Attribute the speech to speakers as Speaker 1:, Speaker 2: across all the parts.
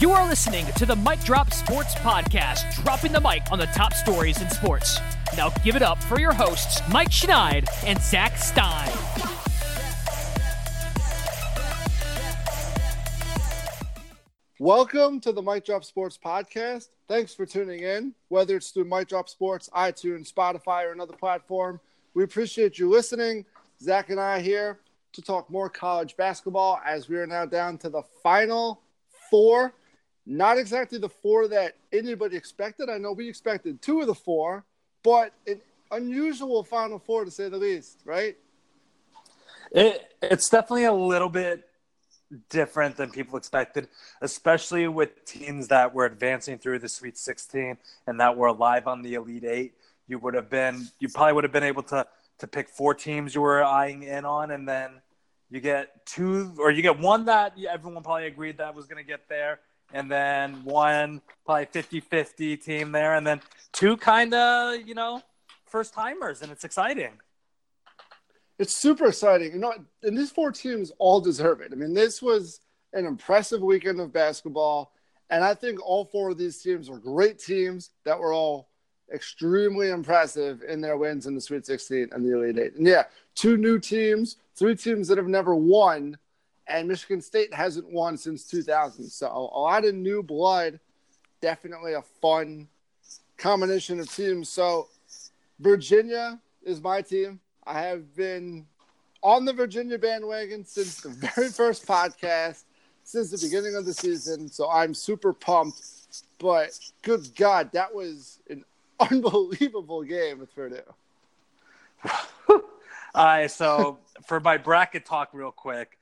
Speaker 1: You are listening to the Mic Drop Sports Podcast, dropping the mic on the top stories in sports. Now give it up for your hosts, Mike Schneid and Zach Stein.
Speaker 2: Welcome to the Mic Drop Sports Podcast. Thanks for tuning in, whether it's through Mic Drop Sports, iTunes, Spotify, or another platform. We appreciate you listening. Zach and I here to talk more college basketball as we are now down to the final four not exactly the four that anybody expected. I know we expected two of the four, but an unusual Final Four to say the least, right?
Speaker 3: It, it's definitely a little bit different than people expected, especially with teams that were advancing through the Sweet 16 and that were alive on the Elite Eight. You would have been, you probably would have been able to to pick four teams you were eyeing in on, and then you get two, or you get one that everyone probably agreed that was going to get there, and then one probably 50-50 team there and then two kind of you know first timers and it's exciting.
Speaker 2: It's super exciting. You know and these four teams all deserve it. I mean this was an impressive weekend of basketball and i think all four of these teams are great teams that were all extremely impressive in their wins in the sweet 16 and the elite eight. And yeah two new teams three teams that have never won and Michigan State hasn't won since 2000. So a lot of new blood, definitely a fun combination of teams. So Virginia is my team. I have been on the Virginia bandwagon since the very first podcast, since the beginning of the season. So I'm super pumped. But good God, that was an unbelievable game with Purdue.
Speaker 3: All right, so for my bracket talk, real quick,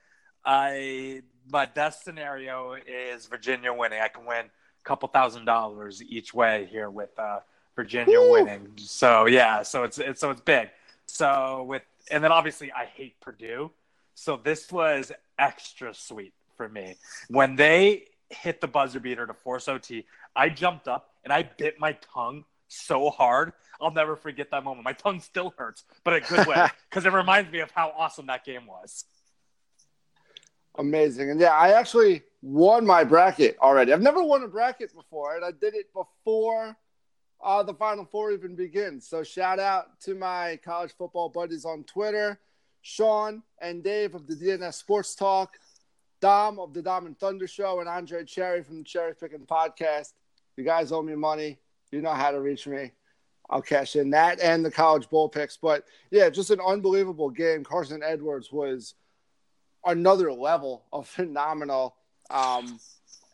Speaker 3: I my best scenario is Virginia winning. I can win a couple thousand dollars each way here with uh, Virginia Woo! winning. So yeah, so it's, it's so it's big. So with and then obviously I hate Purdue. So this was extra sweet for me when they hit the buzzer beater to force OT. I jumped up and I bit my tongue so hard. I'll never forget that moment. My tongue still hurts, but a good way because it reminds me of how awesome that game was.
Speaker 2: Amazing. And yeah, I actually won my bracket already. I've never won a bracket before, and I did it before uh, the Final Four even begins. So shout out to my college football buddies on Twitter, Sean and Dave of the DNS Sports Talk, Dom of the Dom and Thunder Show, and Andre Cherry from the Cherry Picking Podcast. You guys owe me money. You know how to reach me. I'll cash in that and the college bowl picks. But yeah, just an unbelievable game. Carson Edwards was – another level of phenomenal. Um,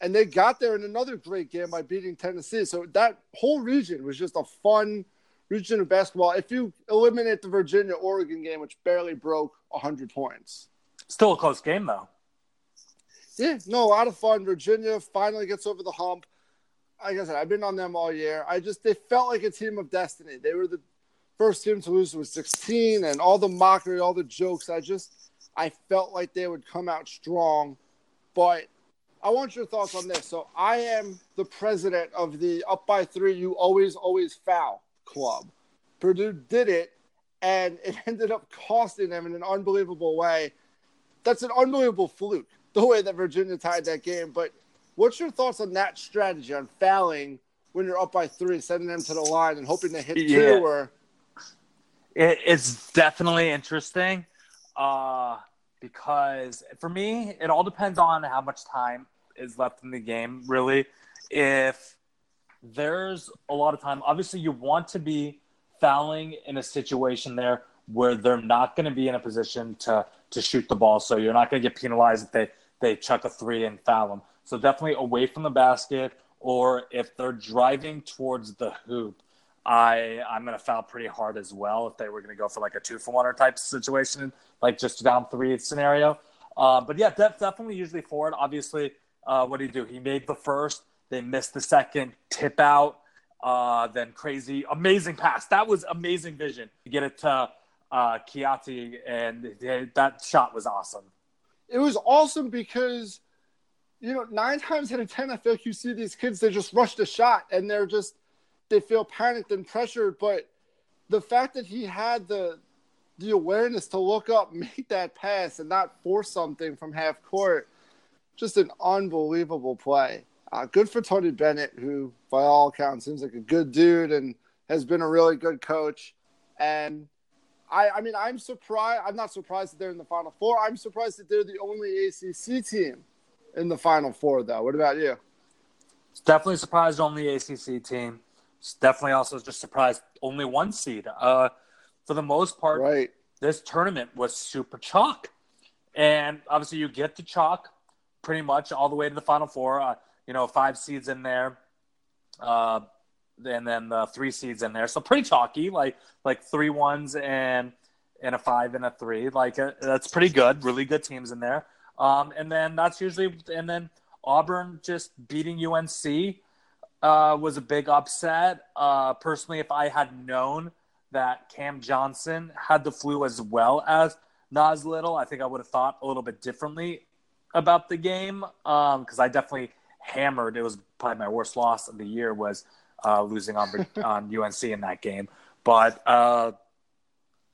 Speaker 2: and they got there in another great game by beating Tennessee. So that whole region was just a fun region of basketball. If you eliminate the Virginia Oregon game, which barely broke 100 points,
Speaker 3: still a close game though.
Speaker 2: Yeah, no, a lot of fun. Virginia finally gets over the hump. Like I said, I've been on them all year. I just they felt like a team of destiny. They were the first team to lose with 16, and all the mockery, all the jokes. I just I felt like they would come out strong, but I want your thoughts on this. So I am the president of the up by three, you always, always foul club. Purdue did it, and it ended up costing them in an unbelievable way. That's an unbelievable fluke, the way that Virginia tied that game. But what's your thoughts on that strategy on fouling when you're up by three, sending them to the line and hoping to hit yeah. two? Or
Speaker 3: it's definitely interesting. Uh, because for me, it all depends on how much time is left in the game, really. If there's a lot of time, obviously, you want to be fouling in a situation there where they're not going to be in a position to, to shoot the ball. So you're not going to get penalized if they, they chuck a three and foul them. So definitely away from the basket, or if they're driving towards the hoop, I I'm gonna foul pretty hard as well if they were gonna go for like a two for one or type situation, like just down three scenario. Uh, but yeah, def- definitely usually forward. Obviously, uh, what do you do? He made the first, they missed the second, tip out, uh, then crazy, amazing pass. That was amazing vision to get it to uh, and that shot was awesome.
Speaker 2: It was awesome because, you know, nine times out of ten, I feel like you see these kids they just rush the shot and they're just they feel panicked and pressured. But the fact that he had the the awareness to look up, make that pass, and not force something from half court, just an unbelievable play. Uh, good for Tony Bennett, who, by all accounts, seems like a good dude and has been a really good coach. And I, I mean, I'm surprised. I'm not surprised that they're in the Final Four. I'm surprised that they're the only ACC team in the Final Four, though. What about you?
Speaker 3: Definitely surprised only ACC team. Definitely also just surprised only one seed. Uh, for the most part,
Speaker 2: right.
Speaker 3: this tournament was super chalk. And obviously, you get to chalk pretty much all the way to the Final Four. Uh, you know, five seeds in there. Uh, and then the three seeds in there. So pretty chalky, like like three ones and and a five and a three. Like uh, that's pretty good. Really good teams in there. Um, and then that's usually and then Auburn just beating UNC uh, was a big upset. Uh, personally, if I had known that Cam Johnson had the flu as well as Nas Little, I think I would have thought a little bit differently about the game because um, I definitely hammered. It was probably my worst loss of the year was uh, losing on on UNC in that game. But uh,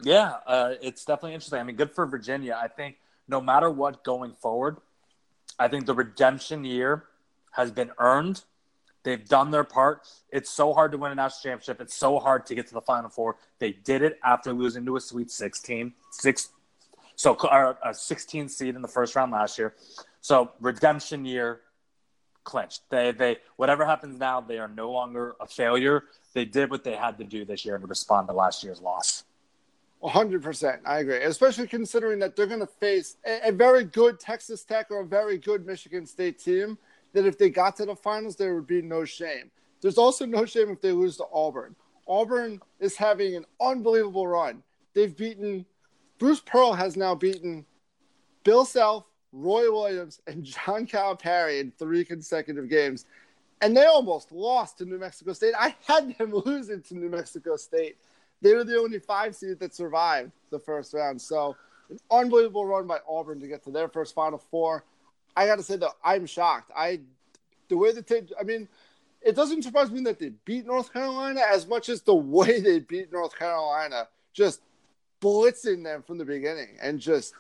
Speaker 3: yeah, uh, it's definitely interesting. I mean, good for Virginia. I think no matter what going forward, I think the redemption year has been earned. They've done their part. It's so hard to win a national championship. It's so hard to get to the Final Four. They did it after losing to a Sweet 16, six, so a 16 seed in the first round last year. So redemption year, clinched. They they whatever happens now, they are no longer a failure. They did what they had to do this year to respond to last year's loss.
Speaker 2: 100%. I agree. Especially considering that they're going to face a, a, very good Texas Tech or a very good Michigan State team that if they got to the finals, there would be no shame. There's also no shame if they lose to Auburn. Auburn is having an unbelievable run. They've beaten, Bruce Pearl has now beaten Bill Self, Roy Williams, and John Calipari in three consecutive games. And they almost lost to New Mexico State. I had them losing to New Mexico State. They were the only five seed that survived the first round. So, an unbelievable run by Auburn to get to their first Final Four. I got to say though, I'm shocked. I the way that they, I mean, it doesn't surprise me that they beat North Carolina as much as the way they beat North Carolina, just blitzing them from the beginning and just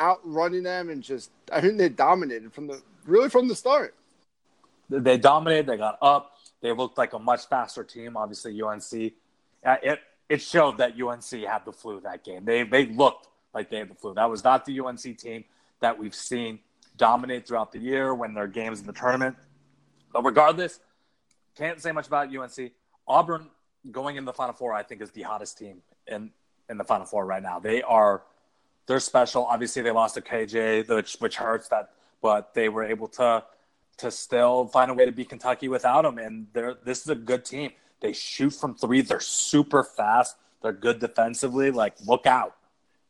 Speaker 2: outrunning them and just I mean they dominated from the really from the start.
Speaker 3: They dominated. They got up. They looked like a much faster team. Obviously, UNC. Uh, it it showed that UNC had the flu that game. They they looked like they had the flu. That was not the UNC team that we've seen dominate throughout the year when their games in the tournament. But regardless, can't say much about UNC. Auburn going in the Final Four, I think, is the hottest team in in the Final Four right now. They are they're special. Obviously, they lost to KJ, which which hurts that, but they were able to to still find a way to beat Kentucky without them. And they're this is a good team. They shoot from three. They're super fast. They're good defensively. Like, look out.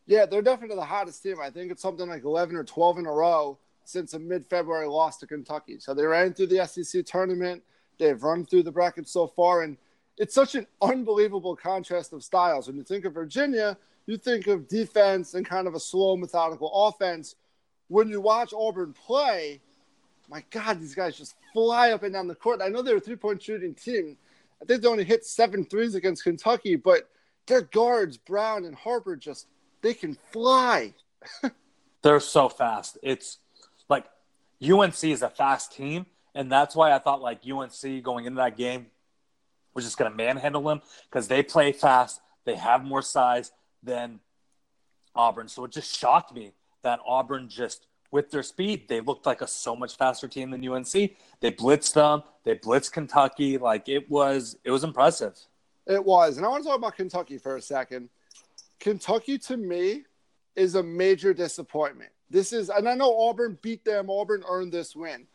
Speaker 2: Yeah, they're definitely the hottest team. I think it's something like 11 or 12 in a row since a mid February loss to Kentucky. So they ran through the SEC tournament. They've run through the bracket so far. And it's such an unbelievable contrast of styles. When you think of Virginia, you think of defense and kind of a slow, methodical offense. When you watch Auburn play, my God, these guys just fly up and down the court. I know they're a three point shooting team. I think they only hit seven threes against Kentucky, but their guards, Brown and Harper, just they can fly.
Speaker 3: they're so fast. It's like UNC is a fast team, and that's why I thought like UNC going into that game was just going to manhandle them because they play fast, they have more size than Auburn. So it just shocked me that Auburn just with their speed, they looked like a so much faster team than UNC. They blitzed them. They blitzed Kentucky. Like it was, it was impressive.
Speaker 2: It was, and I want to talk about Kentucky for a second. Kentucky to me is a major disappointment. This is, and I know Auburn beat them. Auburn earned this win,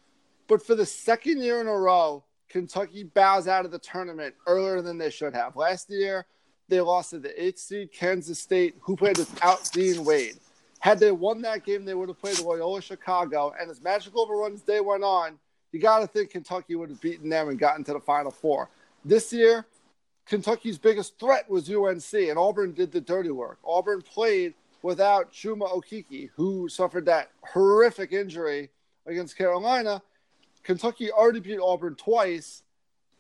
Speaker 2: but for the second year in a row, Kentucky bows out of the tournament earlier than they should have. Last year, they lost to the eighth seed Kansas State, who played without Dean Wade. Had they won that game, they would have played Loyola Chicago. And as magical of a run as they went on, you got to think Kentucky would have beaten them and gotten to the Final Four. This year, Kentucky's biggest threat was UNC, and Auburn did the dirty work. Auburn played without Chuma Okeke, who suffered that horrific injury against Carolina. Kentucky already beat Auburn twice,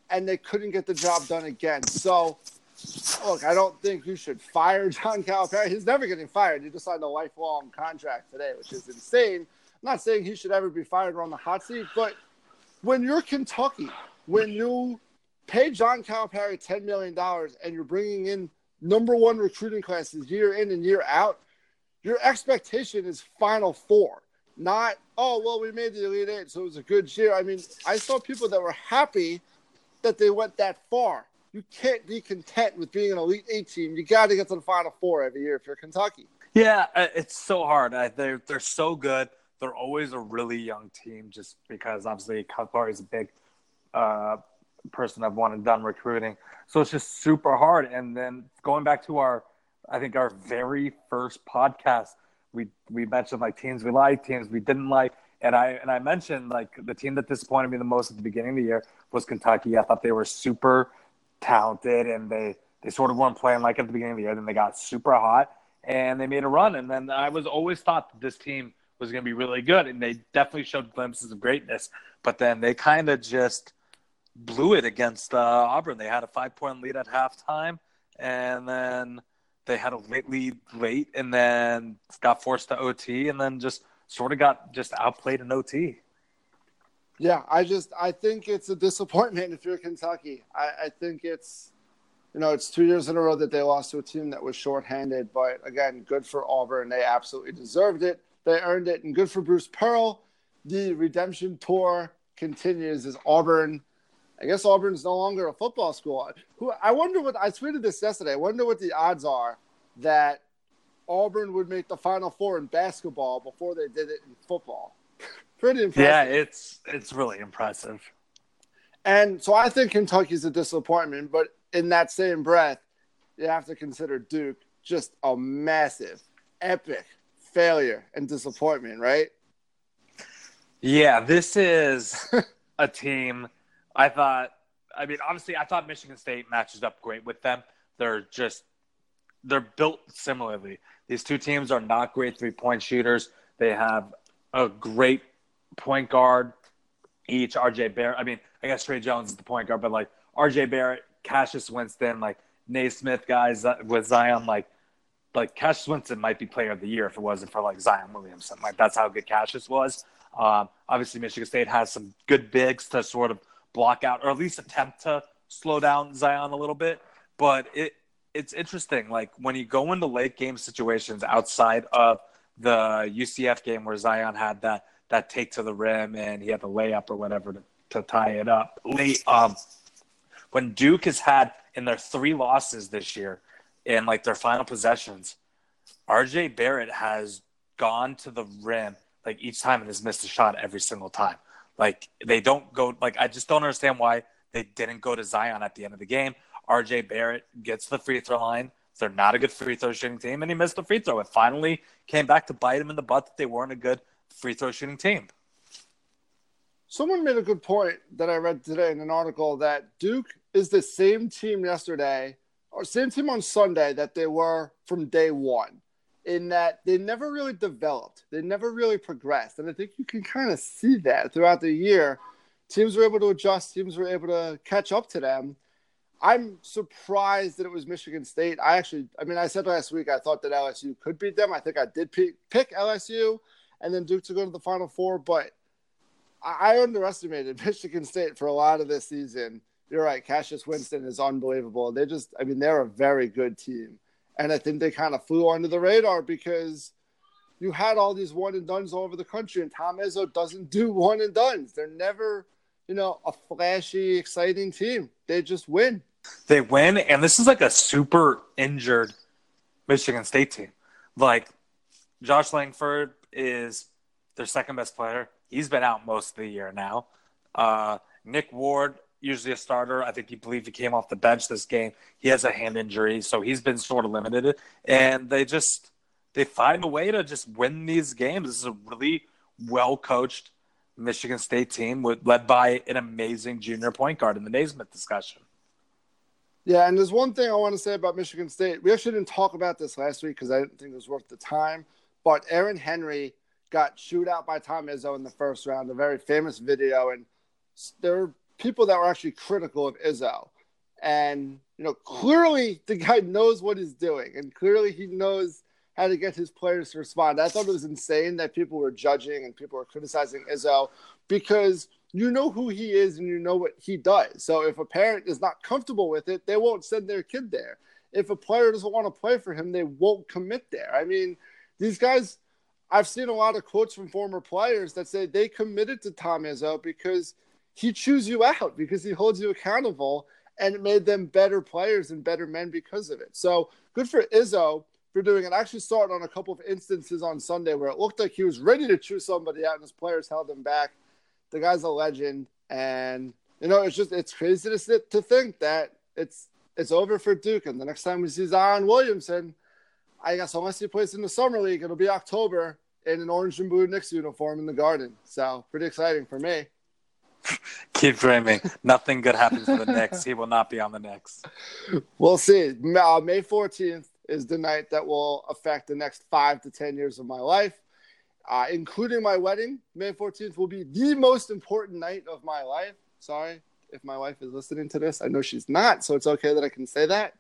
Speaker 2: and they couldn't get the job done again. So look, I don't think you should fire John Calipari. He's never getting fired. He just signed a lifelong contract today, which is insane. I'm not saying he should ever be fired or on the hot seat, but when you're Kentucky, when you pay John Calipari ten million dollars and you're bringing in number one recruiting classes year in and year out, your expectation is Final Four, not oh well we made the Elite Eight, so it was a good year. I mean, I saw people that were happy that they went that far. You can't be content with being an Elite Eight team. You got to get to the Final Four every year if you're Kentucky.
Speaker 3: Yeah, uh, it's so hard. They're they're so good. They're always a really young team, just because obviously Calipari is a big uh, person I've wanted done recruiting. So it's just super hard. And then going back to our, I think our very first podcast, we we mentioned like teams we liked, teams we didn't like, and I and I mentioned like the team that disappointed me the most at the beginning of the year was Kentucky. I thought they were super talented, and they they sort of weren't playing like at the beginning of the year. Then they got super hot, and they made a run. And then I was always thought that this team was going to be really good, and they definitely showed glimpses of greatness. But then they kind of just blew it against uh, Auburn. They had a five point lead at halftime, and then they had a late lead late, and then got forced to OT, and then just sort of got just outplayed in OT.
Speaker 2: Yeah, I just I think it's a disappointment if you're Kentucky. I, I think it's you know it's two years in a row that they lost to a team that was shorthanded, but again, good for Auburn. They absolutely deserved it. They earned it, and good for Bruce Pearl. The redemption tour continues as Auburn I guess Auburn's no longer a football school. Who I wonder what I tweeted this yesterday. I wonder what the odds are that Auburn would make the Final Four in basketball before they did it in football. Pretty impressive.
Speaker 3: Yeah, it's it's really impressive.
Speaker 2: And so I think Kentucky's a disappointment, but in that same breath, you have to consider Duke just a massive, epic failure and disappointment, right?
Speaker 3: Yeah, this is a team I thought, I mean, obviously, I thought Michigan State matches up great with them. They're just, they're built similarly. These two teams are not great three point shooters. They have a great point guard each. RJ Barrett, I mean, I guess Tre Jones is the point guard, but like RJ Barrett, Cassius Winston, like Naismith guys with Zion, like, like Cassius Winston might be player of the year if it wasn't for like Zion Williamson. Like that's how good Cassius was. Um, obviously, Michigan State has some good bigs to sort of block out or at least attempt to slow down Zion a little bit. But it it's interesting. Like when you go into late game situations outside of the UCF game where Zion had that that take to the rim and he had the layup or whatever to, to tie it up late. Um, when Duke has had in their three losses this year in like their final possessions, RJ Barrett has gone to the rim like each time and has missed a shot every single time. Like they don't go like I just don't understand why they didn't go to Zion at the end of the game. RJ Barrett gets the free throw line. They're not a good free throw shooting team, and he missed the free throw. It finally came back to bite him in the butt that they weren't a good free throw shooting team.
Speaker 2: Someone made a good point that I read today in an article that Duke is the same team yesterday or same team on Sunday that they were from day one in that they never really developed. They never really progressed. And I think you can kind of see that throughout the year. Teams were able to adjust, teams were able to catch up to them. I'm surprised that it was Michigan State. I actually, I mean, I said last week I thought that LSU could beat them. I think I did pick, LSU and then Duke to go to the Final Four, but I, I underestimated Michigan State for a lot of this season. You're right. Cassius Winston is unbelievable. They just, I mean, they're a very good team. And I think they kind of flew under the radar because you had all these one and dones all over the country, and Tom Izzo doesn't do one and dones. They're never, you know, a flashy, exciting team. They just win.
Speaker 3: They win, and this is like a super injured Michigan State team. Like Josh Langford is their second best player. He's been out most of the year now. Uh, Nick Ward usually a starter. I think he believed he came off the bench this game. He has a hand injury, so he's been sort of limited. And they just they find a way to just win these games. This is a really well coached Michigan State team with, led by an amazing junior point guard in the Naismith discussion.
Speaker 2: Yeah, and there's one thing I want to say about Michigan State. We actually didn't talk about this last week because I didn't think it was worth the time. But Aaron Henry got chewed out by Tom Izzo in the first round, a very famous video. And there people that were actually critical of Izzo. And, you know, clearly the guy knows what he's doing and clearly he knows how to get his players to respond. I thought it was insane that people were judging and people were criticizing Izzo because you know who he is and you know what he does. So if a parent is not comfortable with it, they won't send their kid there. If a player doesn't want to play for him, they won't commit there. I mean, these guys, I've seen a lot of quotes from former players that say they committed to Tom Izzo because he chews you out, because he holds you accountable, and it made them better players and better men because of it. So good for Izzo for doing it. I actually saw it on a couple of instances on Sunday where it looked like he was ready to chew somebody out and his players held him back the guy's a legend, and you know it's just it's crazy to to think that it's it's over for Duke, and the next time we see Zion Williamson, I guess unless he plays in the summer league, it'll be October in an orange and blue Knicks uniform in the Garden. So pretty exciting for me.
Speaker 3: Keep dreaming. Nothing good happens to the Knicks. He will not be on the Knicks.
Speaker 2: We'll see. Uh, May 14th is the night that will affect the next five to 10 years of my life uh, including my wedding. May 14th will be the most important night of my life. Sorry if my wife is listening to this. I know she's not, so it's okay that I can say that.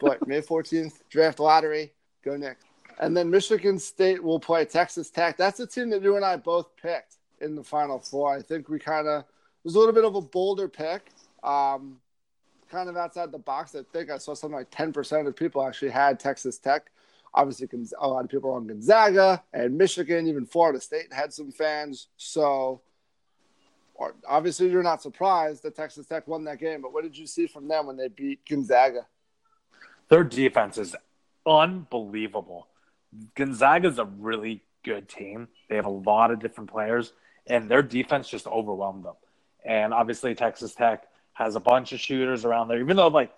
Speaker 2: But May 14th, draft lottery, go Nick. And then Michigan State will play Texas Tech. That's a team that you and I both picked in the Final Four. I think we kind of was a little bit of a bolder pick, um, kind of outside the box. I think I saw something like 10% of people actually had Texas Tech. Obviously, a lot of people on Gonzaga and Michigan, even Florida State had some fans. So, obviously, you're not surprised that Texas Tech won that game. But what did you see from them when they beat Gonzaga?
Speaker 3: Their defense is unbelievable. Gonzaga is a really good team. They have a lot of different players, and their defense just overwhelmed them. And obviously, Texas Tech has a bunch of shooters around there, even though like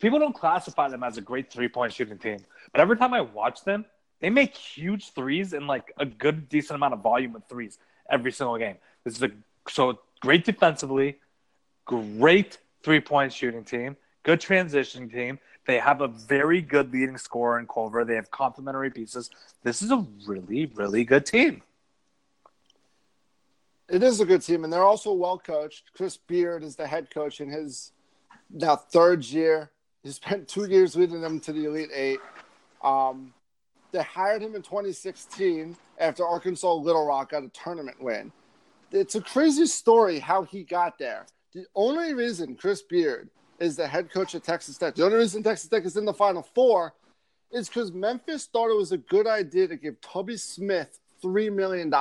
Speaker 3: people don't classify them as a great three point shooting team. But every time I watch them, they make huge threes and like a good decent amount of volume of threes every single game. This is a so great defensively, great three point shooting team, good transition team. They have a very good leading scorer in Culver. They have complementary pieces. This is a really, really good team.
Speaker 2: It is a good team, and they're also well coached. Chris Beard is the head coach in his now third year. He spent two years leading them to the Elite Eight. Um, they hired him in 2016 after Arkansas Little Rock got a tournament win. It's a crazy story how he got there. The only reason Chris Beard is the head coach at Texas Tech, the only reason Texas Tech is in the Final Four is because Memphis thought it was a good idea to give Tubby Smith $3 million.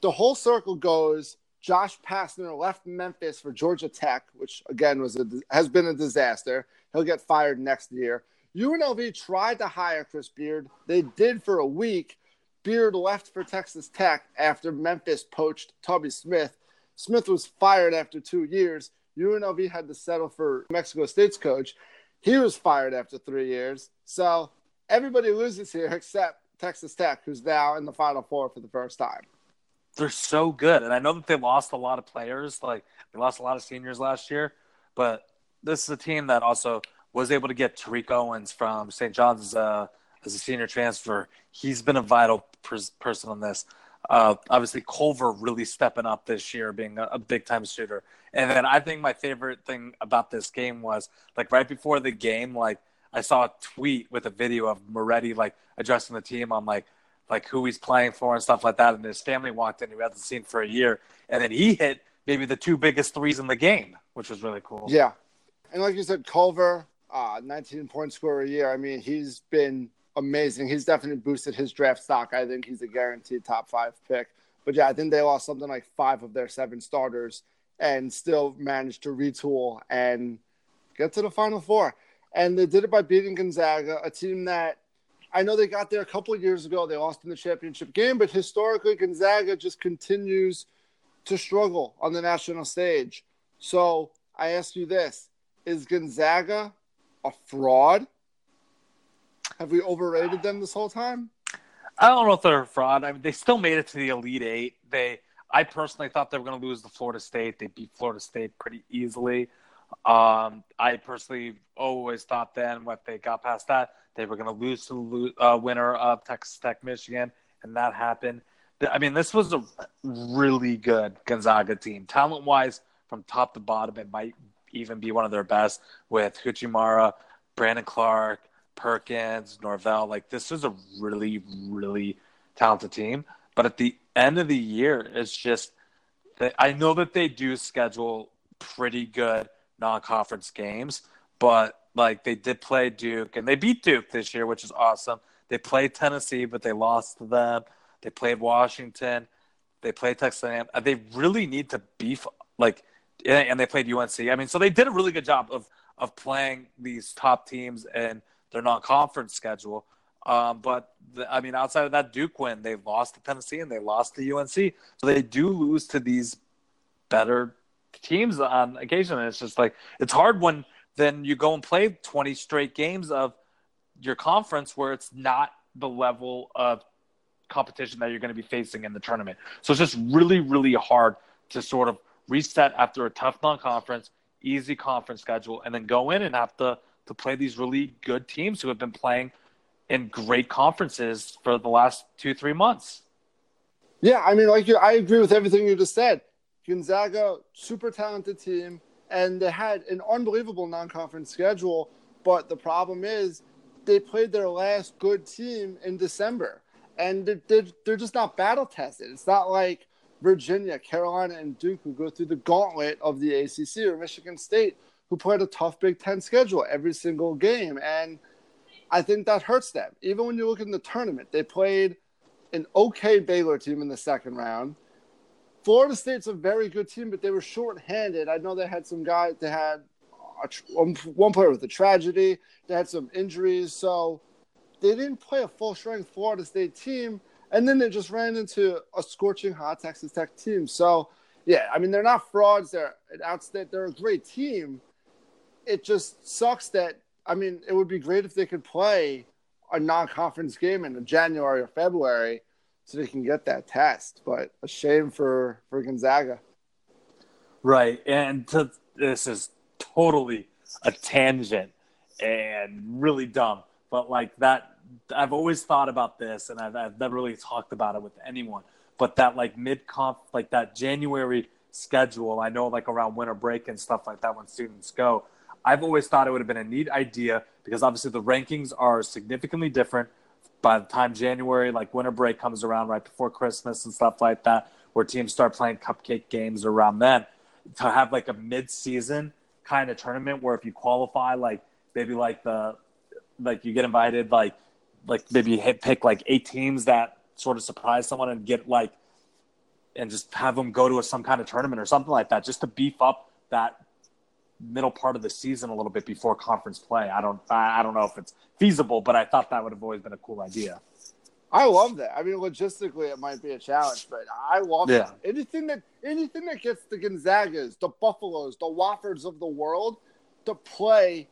Speaker 2: The whole circle goes Josh Pastner left Memphis for Georgia Tech, which again was a, has been a disaster. He'll get fired next year. UNLV tried to hire Chris Beard. They did for a week. Beard left for Texas Tech after Memphis poached Tubby Smith. Smith was fired after two years. UNLV had to settle for Mexico State's coach. He was fired after three years. So everybody loses here except Texas Tech, who's now in the Final Four for the first time.
Speaker 3: They're so good. And I know that they lost a lot of players. Like they lost a lot of seniors last year. But this is a team that also was able to get Tariq Owens from St. John's as a, as a senior transfer. He's been a vital pers- person on this. Uh, obviously, Culver really stepping up this year, being a, a big time shooter. And then I think my favorite thing about this game was like right before the game, like I saw a tweet with a video of Moretti like addressing the team on like like who he's playing for and stuff like that. And his family walked in, he hasn't seen for a year, and then he hit maybe the two biggest threes in the game, which was really cool.
Speaker 2: Yeah, and like you said, Culver, uh, 19 point scorer a year. I mean, he's been amazing. He's definitely boosted his draft stock. I think he's a guaranteed top five pick. But yeah, I think they lost something like five of their seven starters and still managed to retool and get to the final four. And they did it by beating Gonzaga, a team that I know they got there a couple of years ago. They lost in the championship game, but historically, Gonzaga just continues to struggle on the national stage. So I ask you this Is Gonzaga a fraud? Have we overrated them this whole time?
Speaker 3: I don't know if they're a fraud. I mean, they still made it to the Elite Eight. They, I personally thought they were going to lose to Florida State. They beat Florida State pretty easily. Um, I personally always thought then, when they got past that, they were going to lose to the uh, winner of Texas Tech, Michigan, and that happened. I mean, this was a really good Gonzaga team, talent wise, from top to bottom. It might even be one of their best with Hachimura, Brandon Clarke, Perkins, Norvell. Like this is a really, really talented team. But at the end of the year, it's just that I know that they do schedule pretty good non-conference games, but like they did play Duke and they beat Duke this year, which is awesome. They played Tennessee, but they lost to them. They played Washington. They played Texas A&M. They really need to beef like, and they played UNC. I mean, so they did a really good job of of playing these top teams and their non-conference schedule. Um, but the, I mean, outside of that Duke win, they lost to Tennessee and they lost to UNC. So they do lose to these better teams on occasion. And it's just like it's hard when then you go and play 20 straight games of your conference where it's not the level of competition that you're going to be facing in the tournament. So it's just really, really hard to sort of reset after a tough non-conference, easy conference schedule, and then go in and have to to play these really good teams who have been playing in great conferences for the last two, three months.
Speaker 2: Yeah, I mean, like you, I agree with everything you just said. Gonzaga, super talented team, and they had an unbelievable non-conference schedule. But the problem is, they played their last good team in December, and they're, they're just not battle tested. It's not like Virginia, Carolina, and Duke who go through the gauntlet of the ACC or Michigan State who played a tough Big Ten schedule every single game, and I think that hurts them. Even when you look in the tournament, they played an okay Baylor team in the second round. Florida State's a very good team, but they were short-handed. I know they had some guys. They had one player with a tragedy. They had some injuries, so they didn't play a full-strength Florida State team. And then they just ran into a scorching hot Texas Tech team. So, yeah, I mean they're not frauds. They're an outstate. They're a great team. It just sucks that. I mean, it would be great if they could play a non-conference game in January or February so they can get that test. But a shame for for Gonzaga.
Speaker 3: Right, and to, this is totally a tangent and really dumb. But like that, I've always thought about this, and I've, I've never really talked about it with anyone. But that like mid conf, like that January schedule, I know like around winter break and stuff like that when students go. I've always thought it would have been a neat idea because obviously the rankings are significantly different by the time January, like winter break comes around right before Christmas and stuff like that, where teams start playing cupcake games around then. To have like a mid-season kind of tournament where if you qualify, like maybe like the like you get invited, like like maybe hit pick like eight teams that sort of surprise someone and get like and just have them go to a, some kind of tournament or something like that, just to beef up that middle part of the season a little bit before conference play. I don't I don't know if it's feasible, but I thought that would have always been a cool idea.
Speaker 2: I love that. I mean, logistically, it might be a challenge, but I love yeah. That. anything that anything that gets the Gonzagas, the Buffaloes, the Woffords of the world to play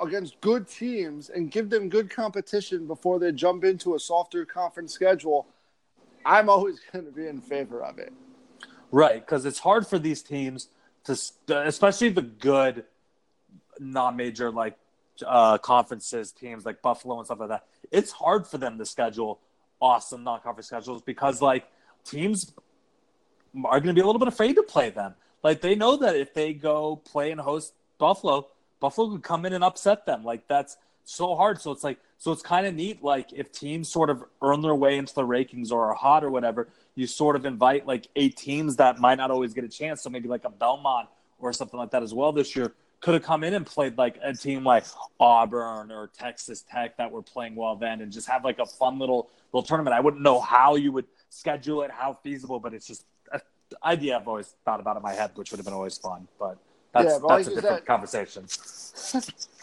Speaker 2: against good teams and give them good competition before they jump into a softer conference schedule. I'm always going to be in favor of it.
Speaker 3: Right, because it's hard for these teams to especially the good non-major like uh, conferences teams like Buffalo and stuff like that. It's hard for them to schedule awesome non-conference schedules because like teams are going to be a little bit afraid to play them. Like they know that if they go play and host Buffalo, Buffalo could come in and upset them. Like that's so hard. So it's like so it's kind of neat. Like if teams sort of earn their way into the rankings or are hot or whatever, you sort of invite like eight teams that might not always get a chance. So maybe like a Belmont or something like that as well this year could have come in and played like a team like Auburn or Texas Tech that were playing well then and just have like a fun little little tournament. I wouldn't know how you would schedule it, how feasible, but it's just uh, an idea I've always thought about in my head, which would have been always fun. But that's, yeah, but that's like a different said, conversation.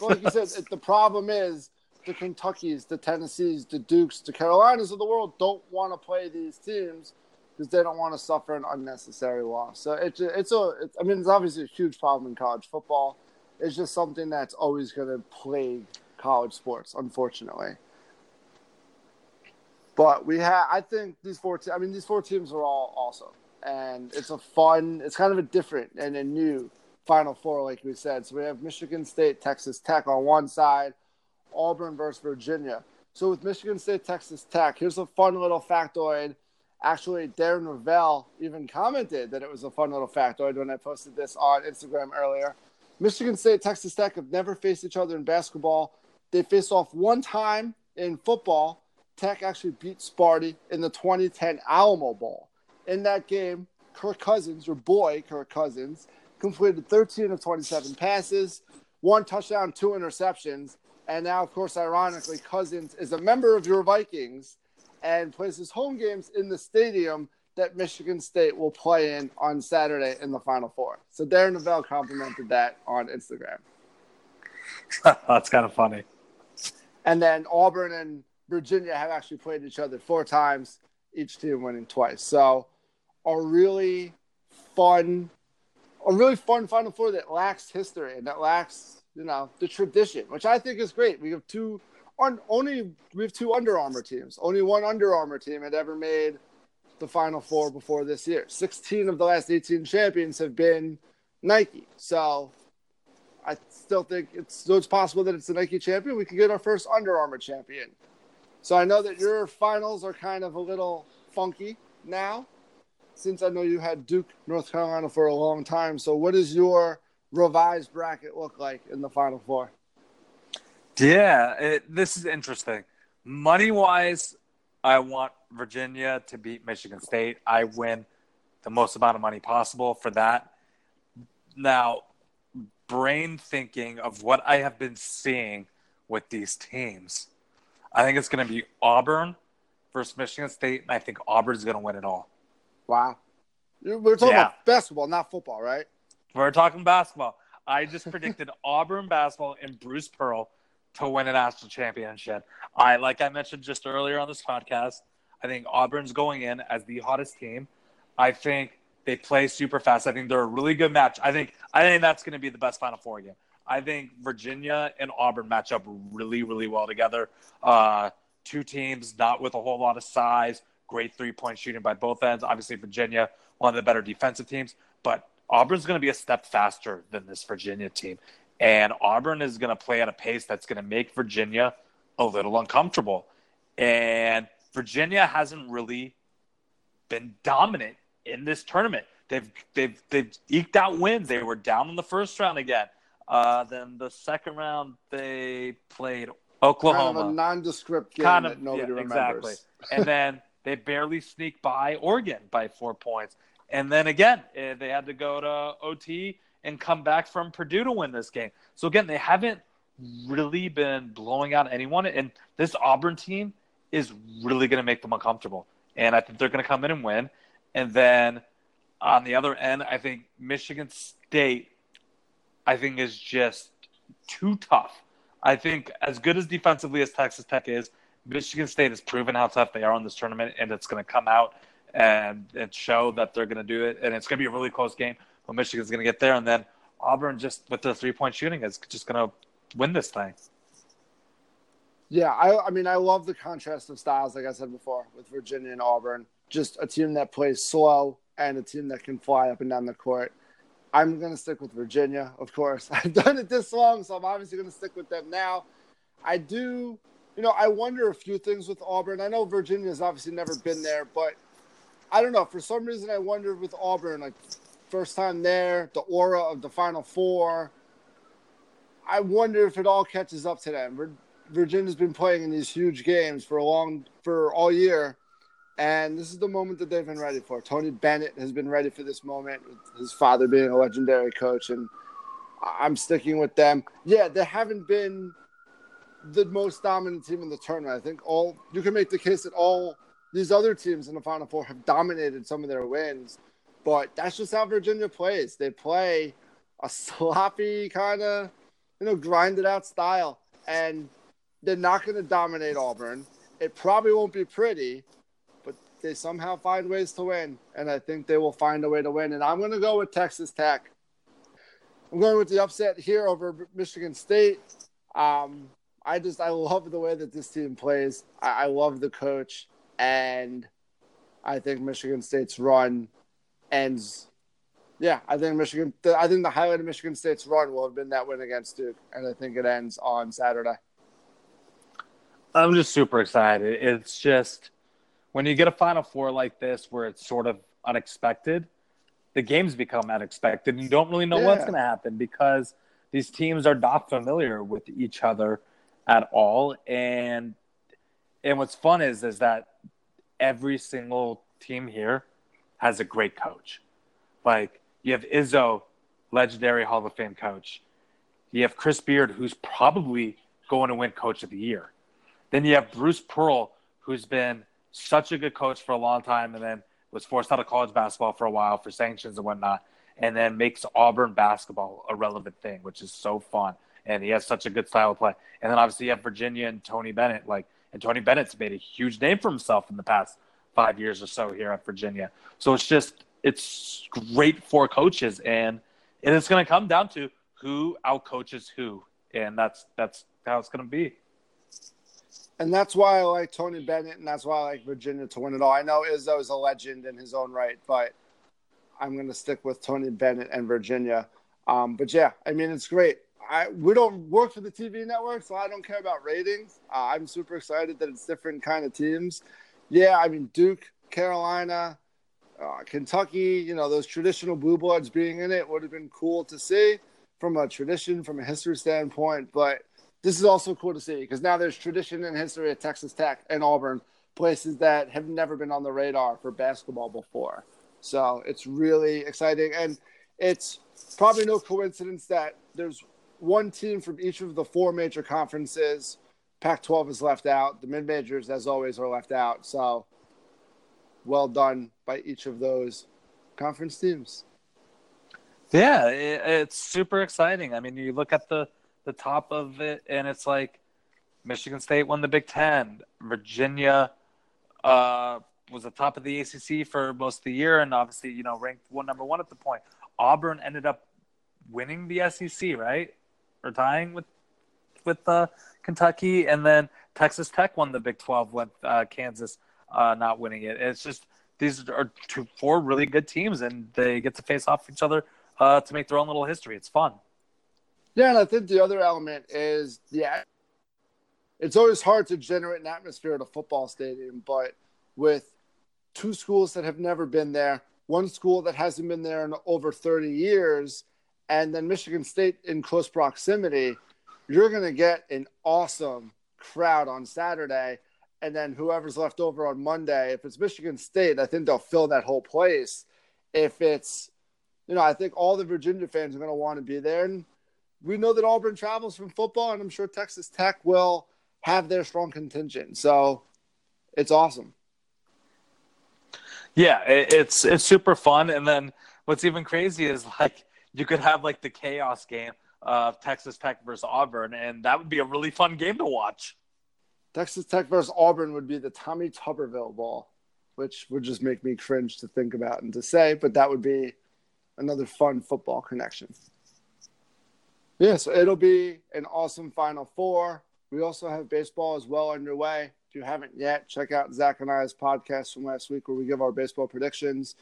Speaker 2: like you said, the problem is the Kentuckies, the Tennessees, the Dukes, the Carolinas of the world don't want to play these teams because they don't want to suffer an unnecessary loss. So it's it's a it's, I mean it's obviously a huge problem in college football. It's just something that's always going to plague college sports, unfortunately. But we have I think these four te- I mean these four teams are all awesome and it's a fun it's kind of a different and a new final four like we said. So we have Michigan State, Texas Tech on one side, Auburn versus Virginia. So with Michigan State, Texas Tech, here's a fun little factoid Actually, Darren Rovell even commented that it was a fun little factoid when I posted this on Instagram earlier. Michigan State, Texas Tech have never faced each other in basketball. They faced off one time in football. Tech actually beat Sparty in the 2010 Alamo Bowl. In that game, Kirk Cousins, your boy Kirk Cousins, completed 13 of 27 passes, one touchdown, two interceptions. And now, of course, ironically, Cousins is a member of your Vikings and plays his home games in the stadium that Michigan State will play in on Saturday in the Final Four. So Darren Rovell complimented that on Instagram.
Speaker 3: That's kind of funny.
Speaker 2: And then Auburn and Virginia have actually played each other four times, each team winning twice. So a really fun, a really fun Final Four that lacks history and that lacks, you know, the tradition, which I think is great. We have two on only we have two Under Armour teams. Only one Under Armour team had ever made the Final Four before this year. 16 of the last 18 champions have been Nike. So I still think it's so it's possible that it's the Nike champion. We could get our first Under Armour champion. So I know that your finals are kind of a little funky now, since I know you had Duke, North Carolina for a long time. So what is your revised bracket look like in the Final Four?
Speaker 3: Yeah, it, this is interesting. Money wise, I want Virginia to beat Michigan State. I win the most amount of money possible for that. Now, brain thinking of what I have been seeing with these teams, I think it's going to be Auburn versus Michigan State, and I think Auburn's going to win it all.
Speaker 2: Wow. We're talking yeah. about basketball, not football, right?
Speaker 3: We're talking basketball. I just predicted Auburn basketball and Bruce Pearl to win a national championship. I like I mentioned just earlier on this podcast. I think Auburn's going in as the hottest team. I think they play super fast. I think they're a really good match. I think I think that's going to be the best Final Four game. I think Virginia and Auburn match up really, really well together. Uh, two teams not with a whole lot of size, great three point shooting by both ends. Obviously, Virginia, one of the better defensive teams, but Auburn's going to be a step faster than this Virginia team. And Auburn is going to play at a pace that's going to make Virginia a little uncomfortable. And Virginia hasn't really been dominant in this tournament. They've they've they've eked out wins. They were down in the first round again. Uh, then the second round they played Oklahoma.
Speaker 2: Kind of a nondescript game kind of, that nobody yeah, remembers.
Speaker 3: Exactly. and then they barely sneak by Oregon by four points. And then again, eh, they had to go to OT and come back from Purdue to win this game. So again, they haven't really been blowing out anyone. And this Auburn team is really going to make them uncomfortable. And I think they're going to come in and win. And then on the other end, I think Michigan State, I think, is just too tough. I think as good as defensively as Texas Tech is, Michigan State has proven how tough they are in this tournament, and it's going to come out and, and show that they're going to do it. And it's going to be a really close game. But Michigan's going to get there, and then Auburn just with their three point shooting is just going to win this thing.
Speaker 2: Yeah, I, I mean, I love the contrast of styles, like I said before, with Virginia and Auburn. Just a team that plays slow and a team that can fly up and down the court. I'm going to stick with Virginia, of course. I've done it this long, so I'm obviously going to stick with them now. I do, you know, I wonder a few things with Auburn. I know Virginia's obviously never been there, but I don't know. For some reason, I wonder with Auburn, like first time there, the aura of the Final Four. I wonder if it all catches up to them. Virginia's been playing in these huge games for a long, for all year, and this is the moment that they've been ready for. Tony Bennett has been ready for this moment, his father being a legendary coach, and I'm sticking with them. Yeah, they haven't been the most dominant team in the tournament. I think all you can make the case that all these other teams in the Final Four have dominated some of their wins. But that's just how Virginia plays. They play a sloppy kind of, you know, grinded out style, and they're not going to dominate Auburn. It probably won't be pretty, but they somehow find ways to win, and I think they will find a way to win. And I'm going to go with Texas Tech. I'm going with the upset here over Michigan State. Um, I just I love the way that this team plays. I, I love the coach, and I think Michigan State's run ends. Yeah, I think Michigan. I think the highlight of Michigan State's run will have been that win against Duke, and I think it ends on Saturday.
Speaker 3: I'm just super excited. It's just when you get a Final Four like this, where it's sort of unexpected, the games become unexpected, and you don't really know yeah. what's going to happen because these teams are not familiar with each other, at all. And and what's fun is is that every single team here has a great coach. Like you have Izzo, legendary Hall of Fame coach. You have Chris Beard, who's probably going to win Coach of the Year. Then you have Bruce Pearl, who's been such a good coach for a long time, and then was forced out of college basketball for a while for sanctions and whatnot, and then makes Auburn basketball a relevant thing, which is so fun. And he has such a good style of play. And then obviously you have Virginia and Tony Bennett, like, and Tony Bennett's made a huge name for himself in the past five years or so here at Virginia. So it's just it's great for coaches, and and it's going to come down to who outcoaches who, and that's that's how it's going to be.
Speaker 2: And that's why I like Tony Bennett, and that's why I like Virginia to win it all. I know Izzo is a legend in his own right, but I'm going to stick with Tony Bennett and Virginia. Um, but yeah, I mean, it's great. I we don't work for the TV network, so I don't care about ratings. Uh, I'm super excited that it's different kind of teams. Yeah, I mean Duke, Carolina, uh, Kentucky. You know those traditional blue bloods being in it would have been cool to see from a tradition, from a history standpoint. But this is also cool to see because now there's tradition and history at Texas Tech and Auburn, places that have never been on the radar for basketball before. So it's really exciting, and it's probably no coincidence that there's one team from each of the four major conferences. Pac 12 is left out. The mid majors, as always, are left out. So well done by each of those conference teams.
Speaker 3: Yeah, it's super exciting. I mean, you look at the the top of it, and it's like Michigan State won the Big Ten, Virginia uh, was the top of the ACC for most of the year, and obviously, you know, ranked one number one at the point. Auburn ended up winning the SEC, right, or tying with with uh, Kentucky, and then Texas Tech won the Big Twelve with uh, Kansas uh, not winning it. It's just these are two, four really good teams, and they get to face off each other uh, to make their own little history. It's fun.
Speaker 2: Yeah, and I think the other element is yeah, it's always hard to generate an atmosphere at a football stadium, but with two schools that have never been there, one school that hasn't been there in over 30 years, and then Michigan State in close proximity, you're going to get an awesome crowd on Saturday. And then whoever's left over on Monday, if it's Michigan State, I think they'll fill that whole place. If it's, you know, I think all the Virginia fans are going to want to be there. And we know that Auburn travels from football, and I'm sure Texas Tech will have their strong contingent. So it's awesome.
Speaker 3: Yeah, it's it's super fun. And then what's even crazy is like you could have like the chaos game of Texas Tech versus Auburn, and that would be a really fun game to watch.
Speaker 2: Texas Tech versus Auburn would be the Tommy Tuberville ball, which would just make me cringe to think about and to say, but that would be another fun football connection. Yeah, so it'll be an awesome Final Four. We also have baseball as well underway. If you haven't yet, check out Zach and I's podcast from last week where we give our baseball predictions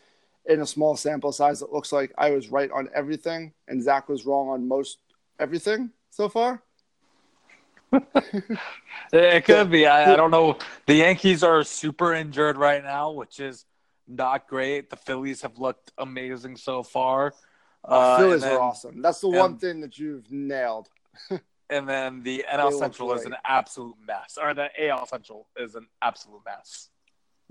Speaker 2: in a small sample size. It looks like I was right on everything and Zach was wrong on most everything so far.
Speaker 3: it could be. I, I, don't know. The Yankees are super injured right now, which is not great. The Phillies have looked amazing so far.
Speaker 2: Uh, Phillies then, are awesome. That's the and, one thing that you've nailed.
Speaker 3: and then the NL Central is an absolute mess, or the AL Central is an absolute mess.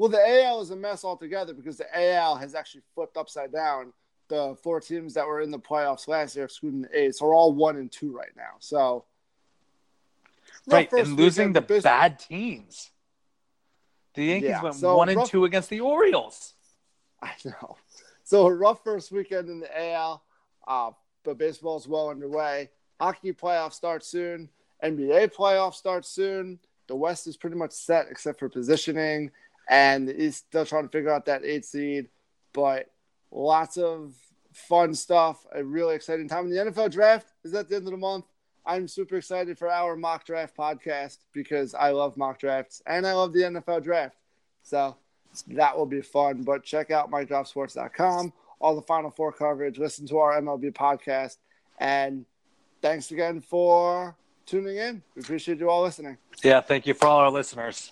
Speaker 2: Well, the AL is a mess altogether because the AL has actually flipped upside down. The four teams that were in the playoffs last year, excluding the A's, are all one and two right now. So,
Speaker 3: right, and losing the bad teams. The Yankees yeah, went so one and rough, two against the Orioles.
Speaker 2: I know. So a rough first weekend in the AL, uh, but baseball's well underway. Hockey playoffs start soon. NBA playoffs start soon. The West is pretty much set except for positioning, and East still trying to figure out that eight seed. But lots of fun stuff. A really exciting time. And the NFL draft is at the end of the month. I'm super excited for our mock draft podcast because I love mock drafts and I love the NFL draft. So that will be fun. But check out MikeDropSports.com, all the Final Four coverage, listen to our MLB podcast, and thanks again for tuning in. We appreciate you all listening.
Speaker 3: Yeah, thank you for all our listeners.